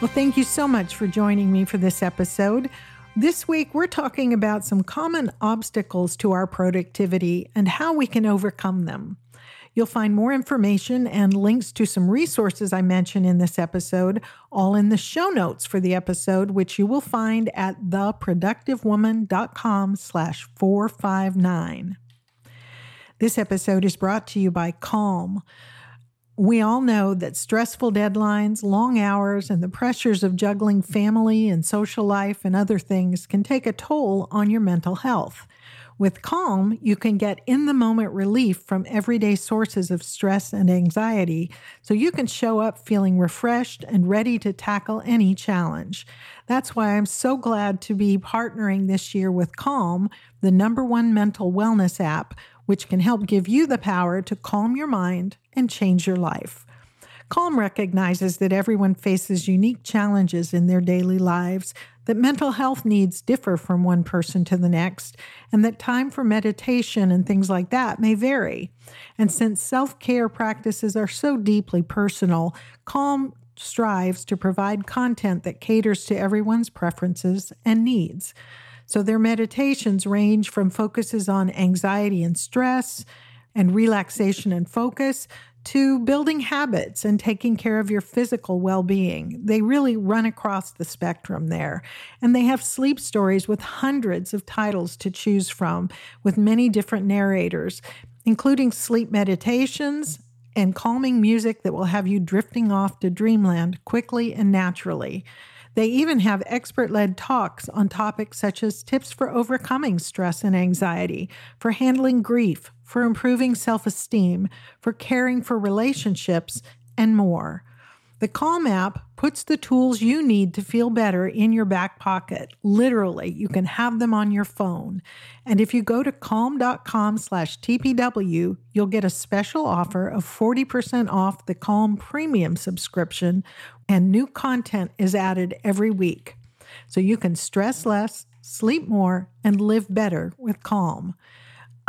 Well, thank you so much for joining me for this episode. This week, we're talking about some common obstacles to our productivity and how we can overcome them. You'll find more information and links to some resources I mention in this episode, all in the show notes for the episode, which you will find at theproductivewoman.com slash 459. This episode is brought to you by Calm. We all know that stressful deadlines, long hours, and the pressures of juggling family and social life and other things can take a toll on your mental health. With Calm, you can get in the moment relief from everyday sources of stress and anxiety so you can show up feeling refreshed and ready to tackle any challenge. That's why I'm so glad to be partnering this year with Calm, the number one mental wellness app, which can help give you the power to calm your mind and change your life. Calm recognizes that everyone faces unique challenges in their daily lives, that mental health needs differ from one person to the next, and that time for meditation and things like that may vary. And since self care practices are so deeply personal, Calm strives to provide content that caters to everyone's preferences and needs. So their meditations range from focuses on anxiety and stress and relaxation and focus to building habits and taking care of your physical well being. They really run across the spectrum there. And they have sleep stories with hundreds of titles to choose from, with many different narrators, including sleep meditations and calming music that will have you drifting off to dreamland quickly and naturally. They even have expert led talks on topics such as tips for overcoming stress and anxiety, for handling grief, for improving self esteem, for caring for relationships, and more. The Calm app puts the tools you need to feel better in your back pocket. Literally, you can have them on your phone. And if you go to calm.com slash TPW, you'll get a special offer of 40% off the Calm Premium subscription, and new content is added every week. So you can stress less, sleep more, and live better with Calm.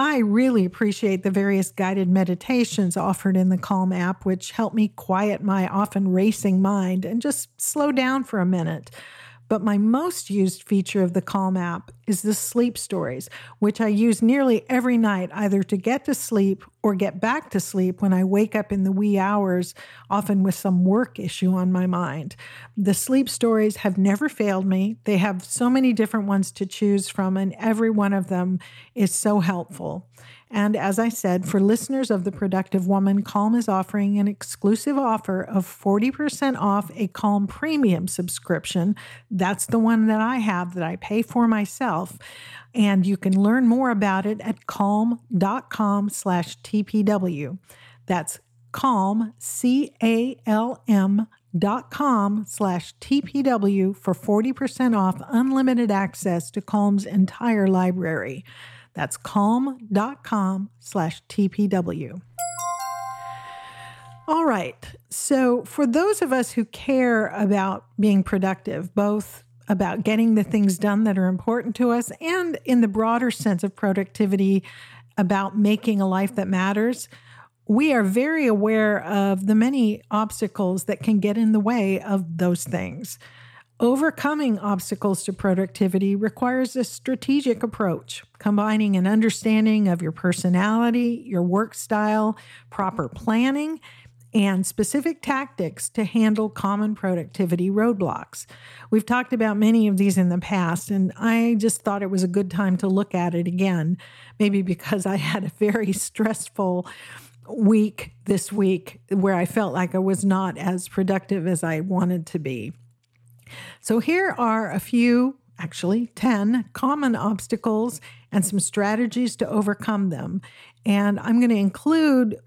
I really appreciate the various guided meditations offered in the Calm app, which help me quiet my often racing mind and just slow down for a minute. But my most used feature of the Calm app is the sleep stories, which I use nearly every night either to get to sleep or get back to sleep when I wake up in the wee hours, often with some work issue on my mind. The sleep stories have never failed me. They have so many different ones to choose from, and every one of them is so helpful. And as I said, for listeners of The Productive Woman, Calm is offering an exclusive offer of 40% off a Calm Premium subscription. That's the one that I have that I pay for myself. And you can learn more about it at calm.com slash TPW. That's calm, C A L M dot com slash TPW for 40% off unlimited access to Calm's entire library. That's calm.com slash TPW. All right. So, for those of us who care about being productive, both about getting the things done that are important to us and in the broader sense of productivity, about making a life that matters, we are very aware of the many obstacles that can get in the way of those things. Overcoming obstacles to productivity requires a strategic approach, combining an understanding of your personality, your work style, proper planning, and specific tactics to handle common productivity roadblocks. We've talked about many of these in the past, and I just thought it was a good time to look at it again, maybe because I had a very stressful week this week where I felt like I was not as productive as I wanted to be. So here are a few, actually 10 common obstacles and some strategies to overcome them. And I'm going to include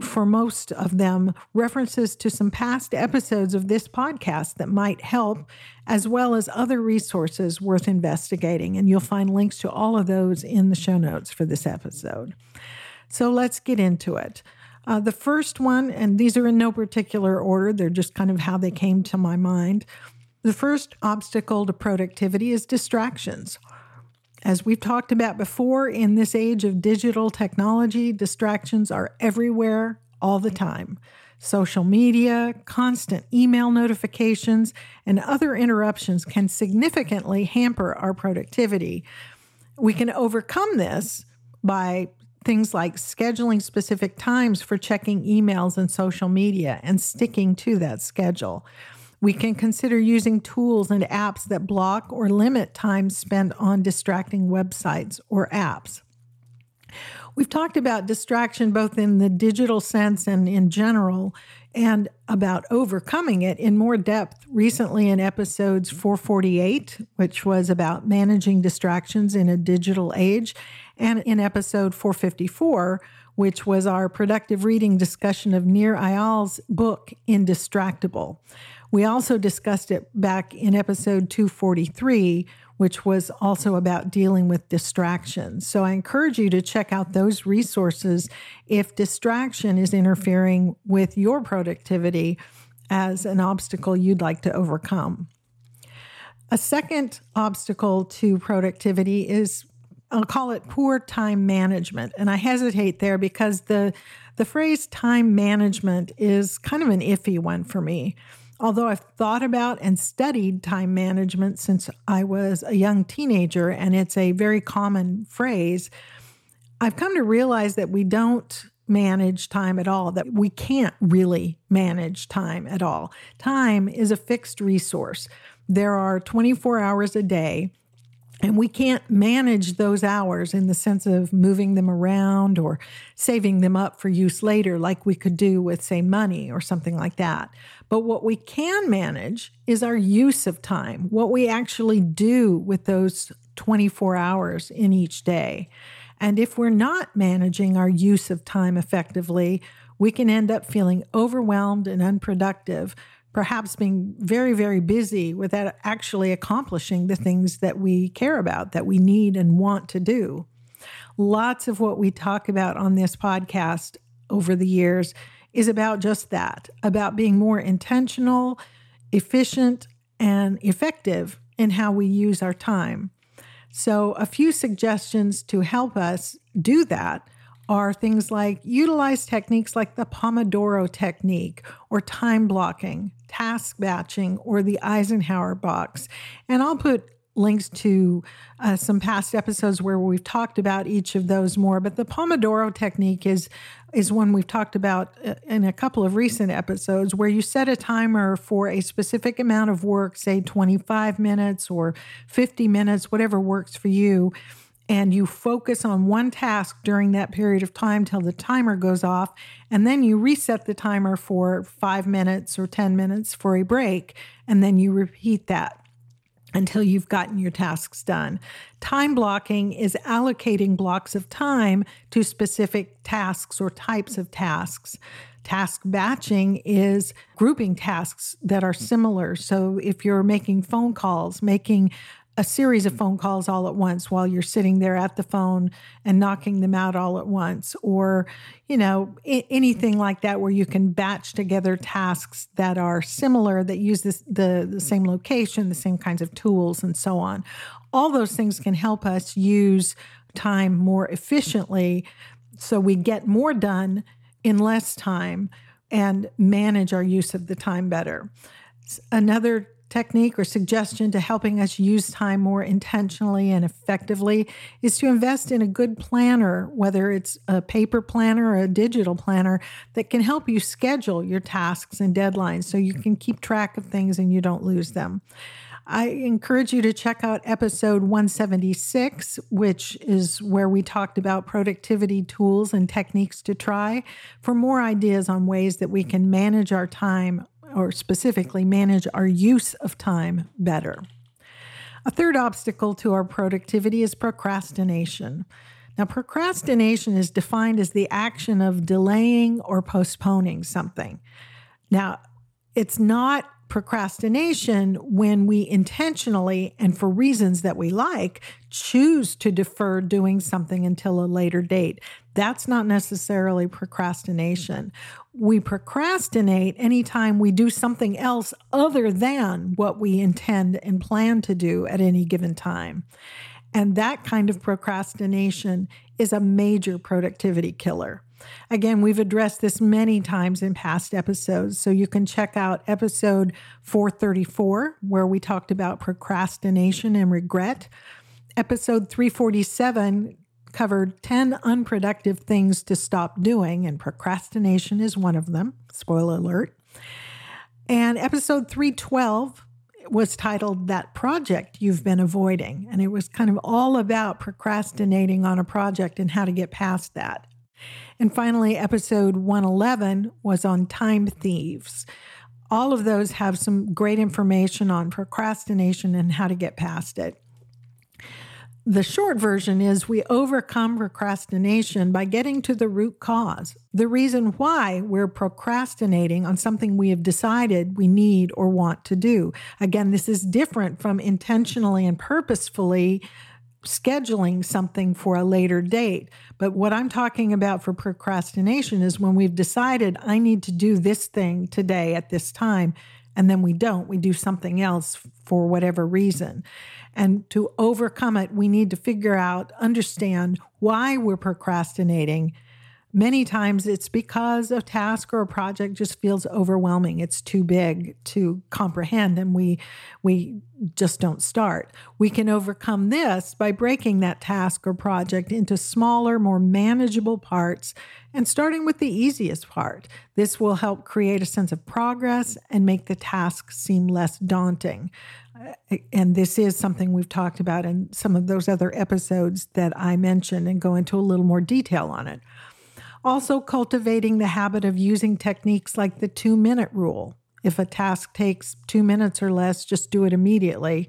for most of them references to some past episodes of this podcast that might help, as well as other resources worth investigating. And you'll find links to all of those in the show notes for this episode. So let's get into it. Uh, the first one, and these are in no particular order, they're just kind of how they came to my mind. The first obstacle to productivity is distractions. As we've talked about before, in this age of digital technology, distractions are everywhere all the time. Social media, constant email notifications, and other interruptions can significantly hamper our productivity. We can overcome this by things like scheduling specific times for checking emails and social media and sticking to that schedule. We can consider using tools and apps that block or limit time spent on distracting websites or apps. We've talked about distraction both in the digital sense and in general, and about overcoming it in more depth recently in episodes 448, which was about managing distractions in a digital age, and in episode 454, which was our productive reading discussion of Nir Eyal's book, Indistractable. We also discussed it back in episode 243, which was also about dealing with distractions. So I encourage you to check out those resources if distraction is interfering with your productivity as an obstacle you'd like to overcome. A second obstacle to productivity is I'll call it poor time management. And I hesitate there because the the phrase time management is kind of an iffy one for me. Although I've thought about and studied time management since I was a young teenager, and it's a very common phrase, I've come to realize that we don't manage time at all, that we can't really manage time at all. Time is a fixed resource. There are 24 hours a day. And we can't manage those hours in the sense of moving them around or saving them up for use later, like we could do with, say, money or something like that. But what we can manage is our use of time, what we actually do with those 24 hours in each day. And if we're not managing our use of time effectively, we can end up feeling overwhelmed and unproductive perhaps being very, very busy without actually accomplishing the things that we care about, that we need and want to do. Lots of what we talk about on this podcast over the years is about just that about being more intentional, efficient, and effective in how we use our time. So, a few suggestions to help us do that are things like utilize techniques like the Pomodoro technique or time blocking, task batching, or the Eisenhower box. And I'll put links to uh, some past episodes where we've talked about each of those more but the pomodoro technique is is one we've talked about uh, in a couple of recent episodes where you set a timer for a specific amount of work say 25 minutes or 50 minutes whatever works for you and you focus on one task during that period of time till the timer goes off. And then you reset the timer for five minutes or 10 minutes for a break. And then you repeat that until you've gotten your tasks done. Time blocking is allocating blocks of time to specific tasks or types of tasks. Task batching is grouping tasks that are similar. So if you're making phone calls, making a series of mm. phone calls all at once while you're sitting there at the phone and knocking them out all at once or you know I- anything like that where you can batch together tasks that are similar that use this, the, the same location the same kinds of tools and so on. All those things can help us use time more efficiently so we get more done in less time and manage our use of the time better. Another technique or suggestion to helping us use time more intentionally and effectively is to invest in a good planner, whether it's a paper planner or a digital planner that can help you schedule your tasks and deadlines so you can keep track of things and you don't lose them. I encourage you to check out episode 176, which is where we talked about productivity tools and techniques to try for more ideas on ways that we can manage our time or specifically manage our use of time better. A third obstacle to our productivity is procrastination. Now, procrastination is defined as the action of delaying or postponing something. Now, it's not procrastination when we intentionally and for reasons that we like choose to defer doing something until a later date. That's not necessarily procrastination. We procrastinate anytime we do something else other than what we intend and plan to do at any given time. And that kind of procrastination is a major productivity killer. Again, we've addressed this many times in past episodes, so you can check out episode 434, where we talked about procrastination and regret. Episode 347 covered 10 unproductive things to stop doing, and procrastination is one of them. Spoiler alert. And episode 312 was titled That Project You've Been Avoiding. And it was kind of all about procrastinating on a project and how to get past that. And finally, episode 111 was on time thieves. All of those have some great information on procrastination and how to get past it. The short version is we overcome procrastination by getting to the root cause, the reason why we're procrastinating on something we have decided we need or want to do. Again, this is different from intentionally and purposefully scheduling something for a later date. But what I'm talking about for procrastination is when we've decided I need to do this thing today at this time, and then we don't, we do something else for whatever reason. And to overcome it, we need to figure out, understand why we're procrastinating. Many times it's because a task or a project just feels overwhelming. It's too big to comprehend and we we just don't start. We can overcome this by breaking that task or project into smaller, more manageable parts and starting with the easiest part. This will help create a sense of progress and make the task seem less daunting uh, and this is something we've talked about in some of those other episodes that I mentioned and go into a little more detail on it. Also, cultivating the habit of using techniques like the two minute rule. If a task takes two minutes or less, just do it immediately.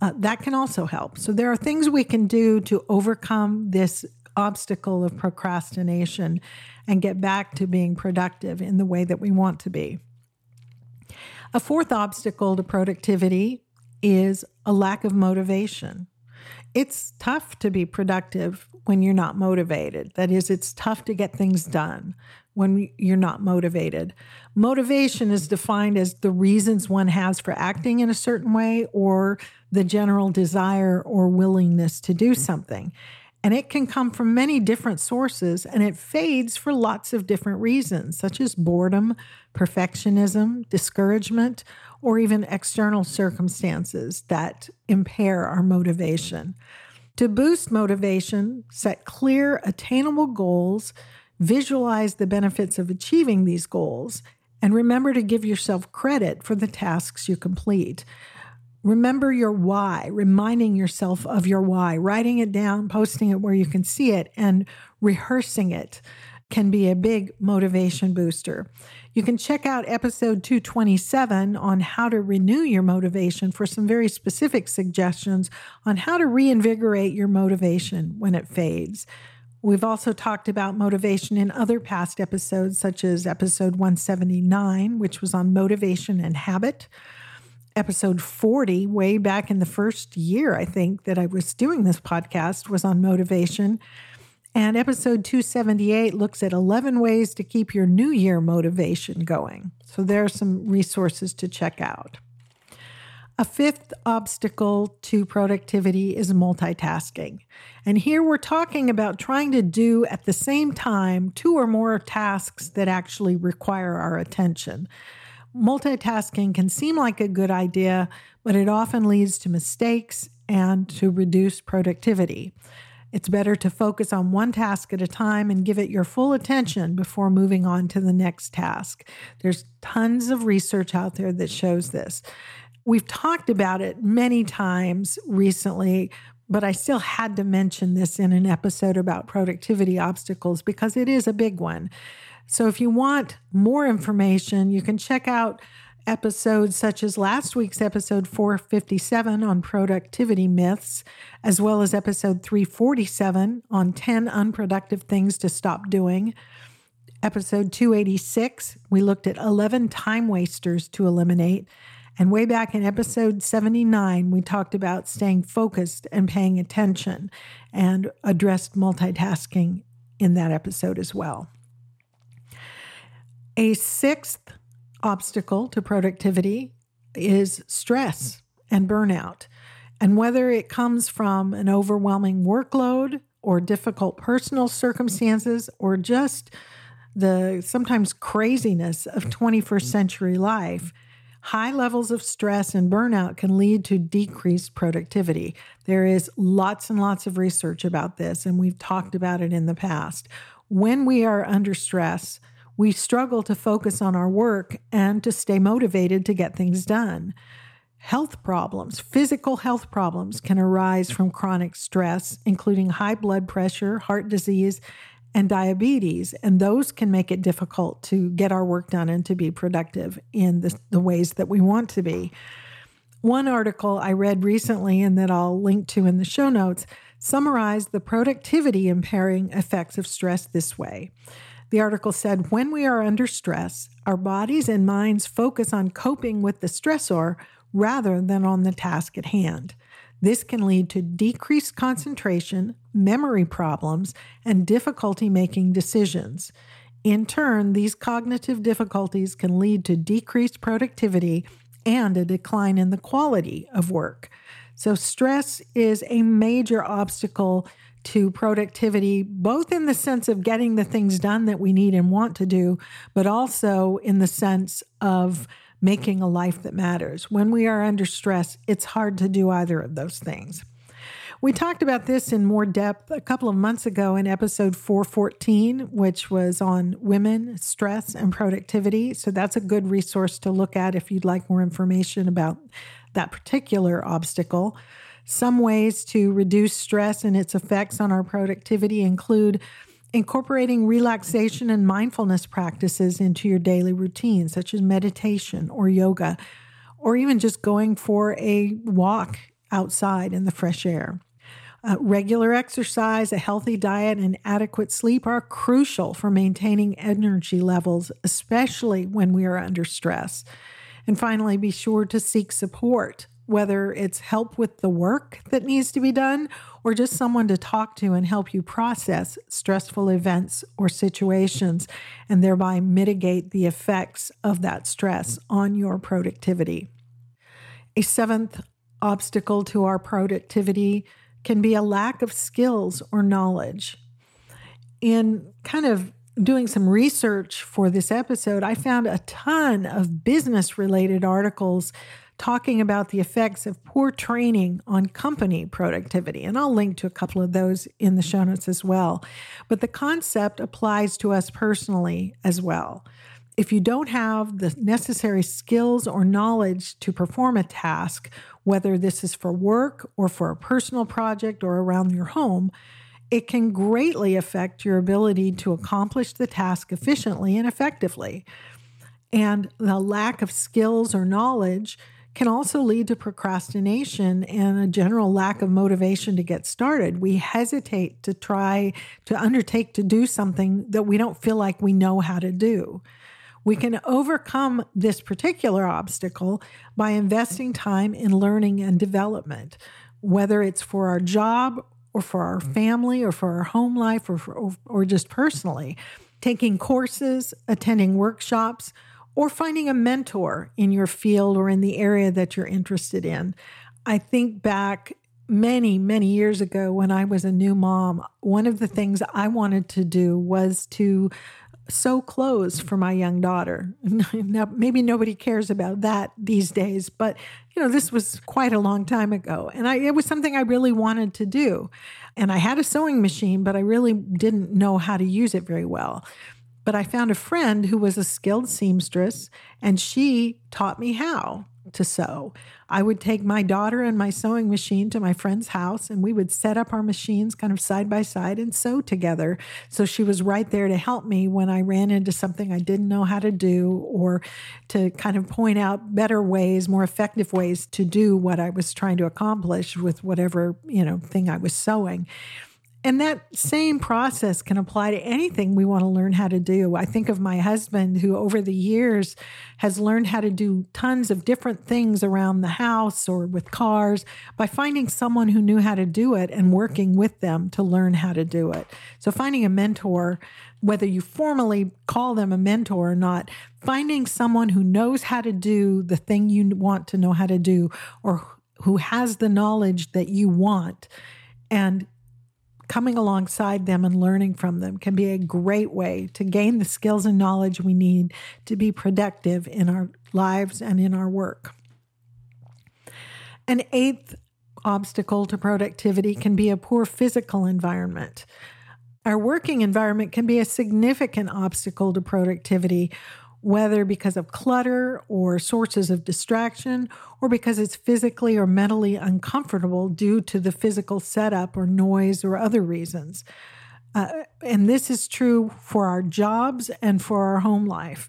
Uh, that can also help. So, there are things we can do to overcome this obstacle of procrastination and get back to being productive in the way that we want to be. A fourth obstacle to productivity is a lack of motivation. It's tough to be productive when you're not motivated. That is, it's tough to get things done when you're not motivated. Motivation is defined as the reasons one has for acting in a certain way or the general desire or willingness to do something. And it can come from many different sources and it fades for lots of different reasons, such as boredom, perfectionism, discouragement, or even external circumstances that impair our motivation. To boost motivation, set clear, attainable goals, visualize the benefits of achieving these goals, and remember to give yourself credit for the tasks you complete. Remember your why, reminding yourself of your why, writing it down, posting it where you can see it, and rehearsing it can be a big motivation booster. You can check out episode 227 on how to renew your motivation for some very specific suggestions on how to reinvigorate your motivation when it fades. We've also talked about motivation in other past episodes, such as episode 179, which was on motivation and habit. Episode 40, way back in the first year, I think, that I was doing this podcast, was on motivation. And episode 278 looks at 11 ways to keep your new year motivation going. So there are some resources to check out. A fifth obstacle to productivity is multitasking. And here we're talking about trying to do at the same time two or more tasks that actually require our attention. Multitasking can seem like a good idea, but it often leads to mistakes and to reduced productivity. It's better to focus on one task at a time and give it your full attention before moving on to the next task. There's tons of research out there that shows this. We've talked about it many times recently, but I still had to mention this in an episode about productivity obstacles because it is a big one. So if you want more information, you can check out episodes such as last week's episode 457 on productivity myths, as well as episode 347 on 10 unproductive things to stop doing. Episode 286, we looked at 11 time wasters to eliminate. And way back in episode 79, we talked about staying focused and paying attention and addressed multitasking in that episode as well. A sixth obstacle to productivity is stress and burnout. And whether it comes from an overwhelming workload or difficult personal circumstances or just the sometimes craziness of 21st century life, high levels of stress and burnout can lead to decreased productivity. There is lots and lots of research about this, and we've talked about it in the past. When we are under stress, we struggle to focus on our work and to stay motivated to get things done. Health problems, physical health problems, can arise from chronic stress, including high blood pressure, heart disease, and diabetes. And those can make it difficult to get our work done and to be productive in the, the ways that we want to be. One article I read recently and that I'll link to in the show notes summarized the productivity impairing effects of stress this way. The article said when we are under stress, our bodies and minds focus on coping with the stressor rather than on the task at hand. This can lead to decreased concentration, memory problems, and difficulty making decisions. In turn, these cognitive difficulties can lead to decreased productivity and a decline in the quality of work. So, stress is a major obstacle to productivity, both in the sense of getting the things done that we need and want to do, but also in the sense of making a life that matters. When we are under stress, it's hard to do either of those things. We talked about this in more depth a couple of months ago in episode 414, which was on women, stress, and productivity. So that's a good resource to look at if you'd like more information about that particular obstacle. Some ways to reduce stress and its effects on our productivity include incorporating relaxation and mindfulness practices into your daily routine, such as meditation or yoga, or even just going for a walk outside in the fresh air. Uh, regular exercise, a healthy diet, and adequate sleep are crucial for maintaining energy levels, especially when we are under stress. And finally, be sure to seek support whether it's help with the work that needs to be done or just someone to talk to and help you process stressful events or situations and thereby mitigate the effects of that stress on your productivity. A seventh obstacle to our productivity can be a lack of skills or knowledge. In kind of doing some research for this episode, I found a ton of business related articles talking about the effects of poor training on company productivity. And I'll link to a couple of those in the show notes as well. But the concept applies to us personally as well. If you don't have the necessary skills or knowledge to perform a task, whether this is for work or for a personal project or around your home, it can greatly affect your ability to accomplish the task efficiently and effectively. And the lack of skills or knowledge can also lead to procrastination and a general lack of motivation to get started. We hesitate to try to undertake to do something that we don't feel like we know how to do. We can overcome this particular obstacle by investing time in learning and development, whether it's for our job or for our family or for our home life or, for, or, or just personally. Taking courses, attending workshops, or finding a mentor in your field or in the area that you're interested in. I think back many, many years ago when I was a new mom, one of the things I wanted to do was to sew clothes for my young daughter. Now, maybe nobody cares about that these days, but you know, this was quite a long time ago. And I, it was something I really wanted to do. And I had a sewing machine, but I really didn't know how to use it very well. But I found a friend who was a skilled seamstress and she taught me how. to sew. I would take my daughter and my sewing machine to my friend's house, and we would set up our machines kind of side by side and sew together. So she was right there to help me when I ran into something I didn't know how to do, or to kind of point out better ways, more effective ways to do what I was trying to accomplish with whatever you know thing I was sewing. And that same process can apply to anything we want to learn how to do. I think of my husband, who over the years has learned how to do tons of different things around the house or with cars by finding someone who knew how to do it and working with them to learn how to do it. So, finding a mentor, whether you formally call them a mentor or not, finding someone who knows how to do the thing you want to know how to do or who has the knowledge that you want and coming alongside them and learning from them can be a great way to gain the skills and knowledge we need to be productive in our lives and in our work. An eighth obstacle to productivity can be a poor physical environment. Our working environment can be a significant obstacle to productivity whether because of clutter or sources of distraction, or because it's physically or mentally uncomfortable due to the physical setup or noise or other reasons. Uh, and this is true for our jobs and for our home life.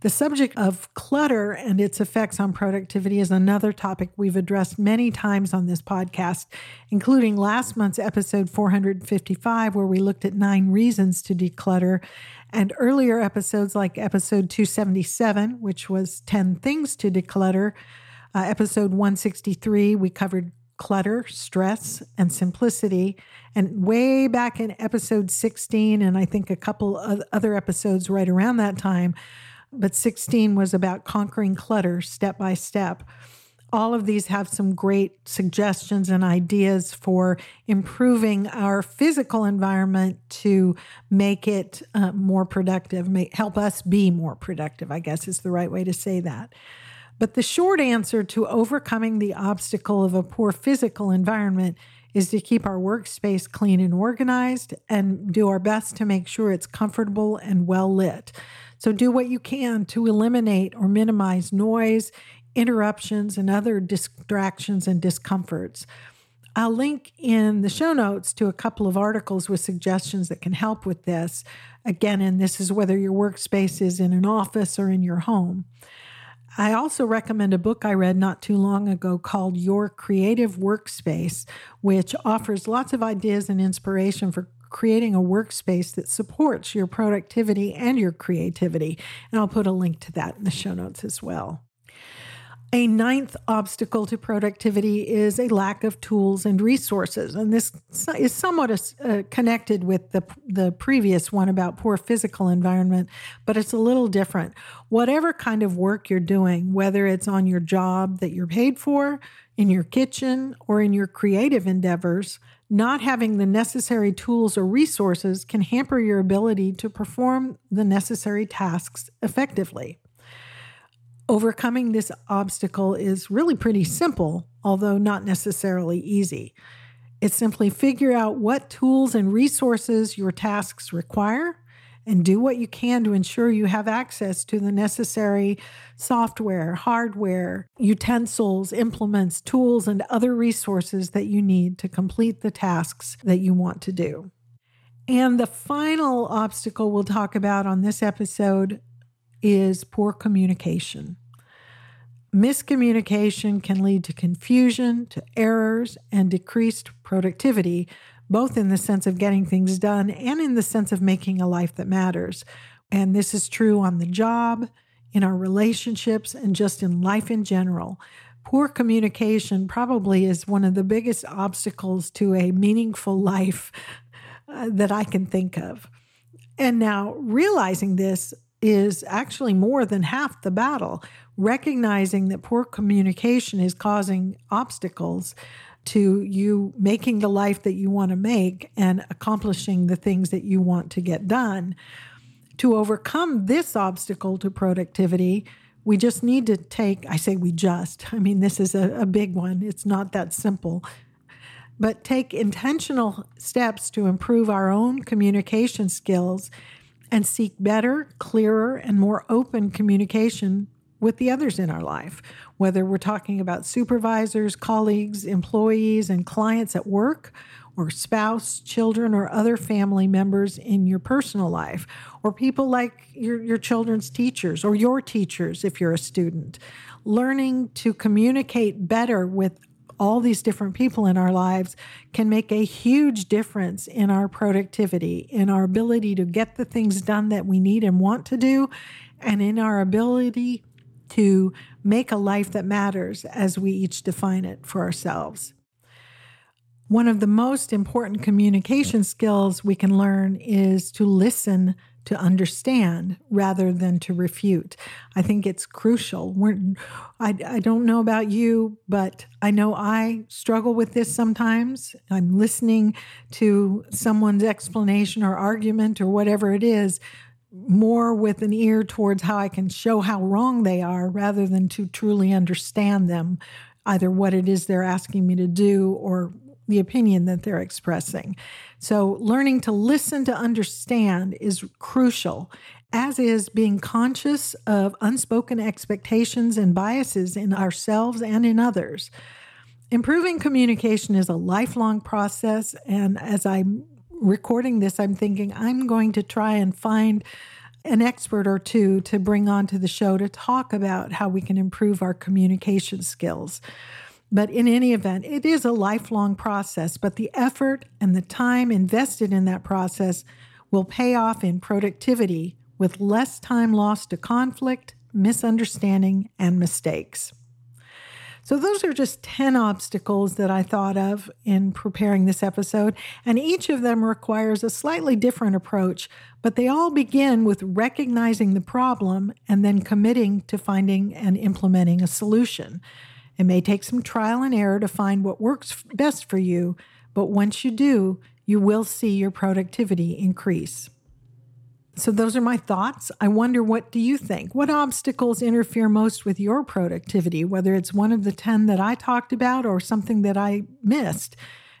The subject of clutter and its effects on productivity is another topic we've addressed many times on this podcast, including last month's episode 455, where we looked at nine reasons to declutter, and earlier episodes like episode 277, which was 10 things to declutter. Uh, episode 163, we covered clutter, stress, and simplicity. And way back in episode 16, and I think a couple of other episodes right around that time, but 16 was about conquering clutter step by step. All of these have some great suggestions and ideas for improving our physical environment to make it uh, more productive, make, help us be more productive, I guess is the right way to say that. But the short answer to overcoming the obstacle of a poor physical environment is to keep our workspace clean and organized and do our best to make sure it's comfortable and well lit. So do what you can to eliminate or minimize noise, interruptions, and other distractions and discomforts. I'll link in the show notes to a couple of articles with suggestions that can help with this. Again, and this is whether your workspace is in an office or in your home. I also recommend a book I read not too long ago called Your Creative Workspace, which offers lots of ideas and inspiration for creating a workspace that supports your productivity and your creativity. And I'll put a link to that in the show notes as well. A ninth obstacle to productivity is a lack of tools and resources. And this is somewhat uh, connected with the, the previous one about poor physical environment, but it's a little different. Whatever kind of work you're doing, whether it's on your job that you're paid for, in your kitchen, or in your creative endeavors, not having the necessary tools or resources can hamper your ability to perform the necessary tasks effectively. Overcoming this obstacle is really pretty simple, although not necessarily easy. It's simply figure out what tools and resources your tasks require and do what you can to ensure you have access to the necessary software, hardware, utensils, implements, tools, and other resources that you need to complete the tasks that you want to do. And the final obstacle we'll talk about on this episode is poor communication. Miscommunication can lead to confusion, to errors, and decreased productivity, both in the sense of getting things done and in the sense of making a life that matters. And this is true on the job, in our relationships, and just in life in general. Poor communication probably is one of the biggest obstacles to a meaningful life uh, that I can think of. And now, realizing this is actually more than half the battle. Recognizing that poor communication is causing obstacles to you making the life that you want to make and accomplishing the things that you want to get done. To overcome this obstacle to productivity, we just need to take, I say we just, I mean, this is a, a big one. It's not that simple but take intentional steps to improve our own communication skills and seek better, clearer, and more open communication with the others in our life. whether we're talking about supervisors, colleagues, employees, and clients at work, or spouse, children, or other family members in your personal life, or people like your, your children's teachers or your teachers if you're a student. Learning to communicate better with all these different people in our lives can make a huge difference in our productivity, in our ability to get the things done that we need and want to do, and in our ability to make a life that matters as we each define it for ourselves. One of the most important communication skills we can learn is to listen to understand rather than to refute. I think it's crucial. We're, I, I don't know about you, but I know I struggle with this sometimes. I'm listening to someone's explanation or argument or whatever it is more with an ear towards how I can show how wrong they are rather than to truly understand them, either what it is they're asking me to do or the opinion that they're expressing. So, learning to listen to understand is crucial, as is being conscious of unspoken expectations and biases in ourselves and in others. Improving communication is a lifelong process. And as I'm recording this, I'm thinking I'm going to try and find an expert or two to bring onto the show to talk about how we can improve our communication skills. But in any event, it is a lifelong process, but the effort and the time invested in that process will pay off in productivity with less time lost to conflict, misunderstanding, and mistakes. So, those are just 10 obstacles that I thought of in preparing this episode, and each of them requires a slightly different approach, but they all begin with recognizing the problem and then committing to finding and implementing a solution. It may take some trial and error to find what works best for you, but once you do, you will see your productivity increase. So those are my thoughts. I wonder what do you think? What obstacles interfere most with your productivity, whether it's one of the 10 that I talked about or something that I missed?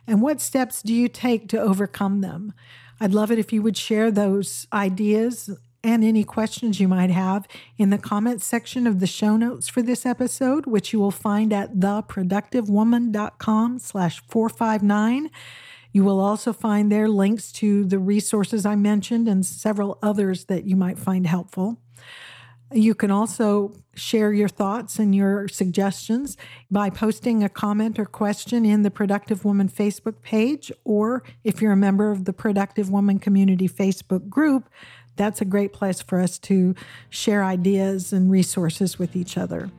And what steps do you take to overcome them? I'd love it if you would share those ideas and any questions you might have in the comments section of the show notes for this episode, which you will find at theproductivewoman.com slash 459. You will also find there links to the resources I mentioned and several others that you might find helpful. You can also share your thoughts and your suggestions by posting a comment or question in the Productive Woman Facebook page, or if you're a member of the Productive Woman Community Facebook group, that's a great place for us to share ideas and resources with each other.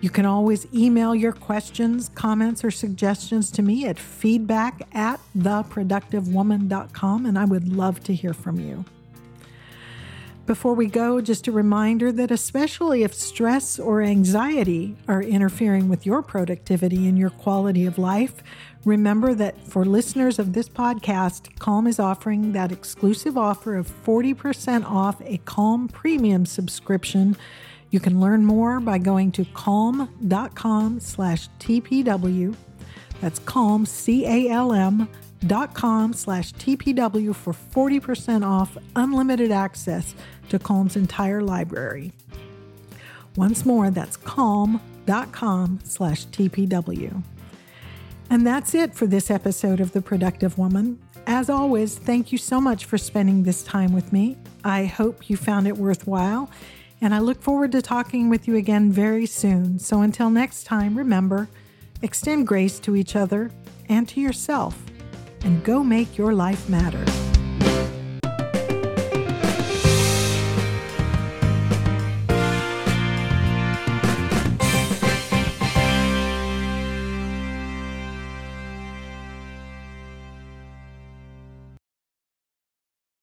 You can always email your questions, comments, or suggestions to me at feedback at theproductivewoman.com, and I would love to hear from you. Before we go, just a reminder that especially if stress or anxiety are interfering with your productivity and your quality of life, remember that for listeners of this podcast, Calm is offering that exclusive offer of 40% off a Calm premium subscription. You can learn more by going to calm.com slash TPW. That's calm, C A L M dot com slash TPW for 40% off unlimited access to Calm's entire library. Once more, that's calm.com slash TPW. And that's it for this episode of The Productive Woman. As always, thank you so much for spending this time with me. I hope you found it worthwhile, and I look forward to talking with you again very soon. So until next time, remember, extend grace to each other and to yourself and go make your life matter.